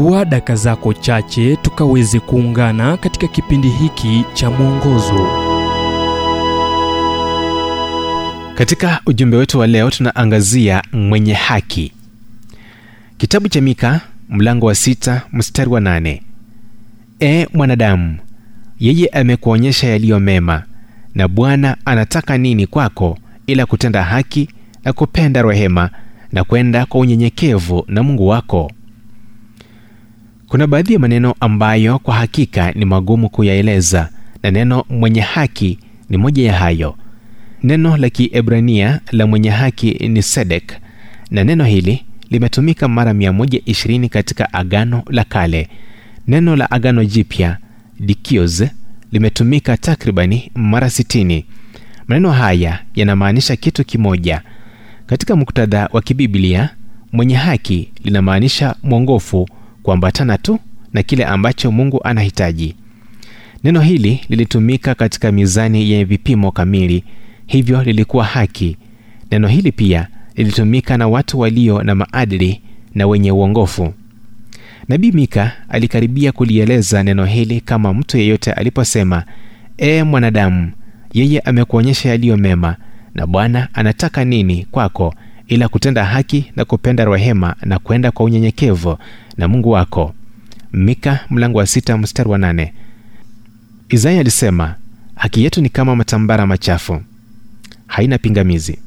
chukua daka zako chache tukaweze kuungana katika kipindi hiki cha mwongozo. Katika ujumbe wetu wa leo tunaangazia mwenye haki. Kitabu cha mika mlango wa sita mstari wa nane. E mwanadamu yeye amekuonyesha yaliyo mema na bwana anataka nini kwako ila kutenda haki na kupenda rehema na kwenda kwa unyenyekevu na mungu wako kuna baadhi ya maneno ambayo kwa hakika ni magumu kuyaeleza na neno mwenye haki ni moja ya hayo. Neno la kiebrania la mwenye haki ni sedek na neno hili limetumika mara 120 katika agano la kale. Neno la agano jipya dikios limetumika takribani mara 60 maneno haya yanamaanisha kitu kimoja. Katika muktadha wa kibiblia mwenye haki linamaanisha mwongofu kuambatana tu na kile ambacho mungu anahitaji. Neno hili lilitumika katika mizani yenye vipimo kamili hivyo lilikuwa haki. Neno hili pia lilitumika na watu walio na maadili na wenye uongofu. Nabii mika alikaribia kulieleza neno hili kama mtu yeyote aliposema ee mwanadamu yeye amekuonyesha yaliyo mema na bwana anataka nini kwako ila kutenda haki na kupenda rehema na kwenda kwa unyenyekevu na mungu wako. Mika mlango wa sita mstari wa nane. Isaya alisema haki yetu ni kama matambara machafu haina pingamizi.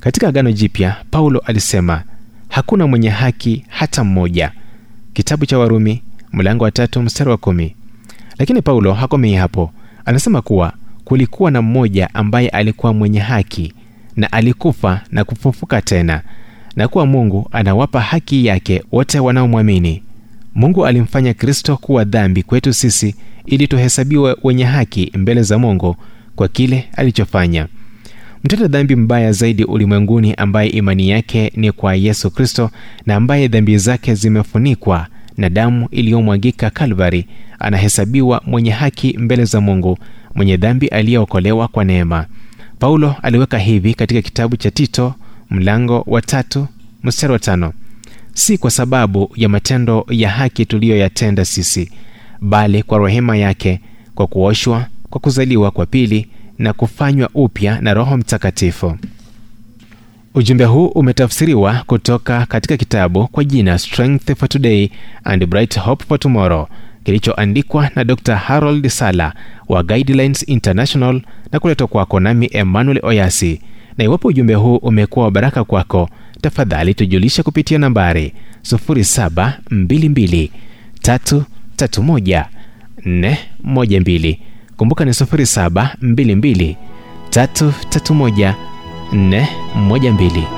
Katika agano jipya paulo alisema hakuna mwenye haki hata mmoja. Kitabu cha warumi mlango wa tatu mstari wa kumi. Lakini paulo hakomei hapo. Anasema kuwa kulikuwa na mmoja ambaye alikuwa mwenye haki na alikufa na kufufuka tena na kuwa mungu anawapa haki yake wote wanaomwamini. Mungu alimfanya kristo kuwa dhambi kwetu sisi ili tuhesabiwe wenye haki mbele za mungu kwa kile alichofanya. Mtenda dhambi mbaya zaidi ulimwenguni ambaye imani yake ni kwa yesu kristo na ambaye dhambi zake zimefunikwa na damu iliyomwagika kalvari anahesabiwa mwenye haki mbele za mungu mwenye dhambi aliyeokolewa kwa neema paulo aliweka hivi katika kitabu cha tito mlango wa tatu mstari wa tano. Si kwa sababu ya matendo ya haki tuliyoyatenda sisi bali kwa rehema yake kwa kuoshwa kwa kuzaliwa kwa pili na kufanywa upya na roho mtakatifu ujumbe huu umetafsiriwa kutoka katika kitabu kwa jina strength for today and bright hope for tomorrow kilichoandikwa na dr harold sala wa guidelines international na kuletwa kwako nami emmanuel oyasi. Na iwapo ujumbe huu umekuwa wa baraka kwako tafadhali tujulishe kupitia nambari 722 kumbuka ni 722 331 412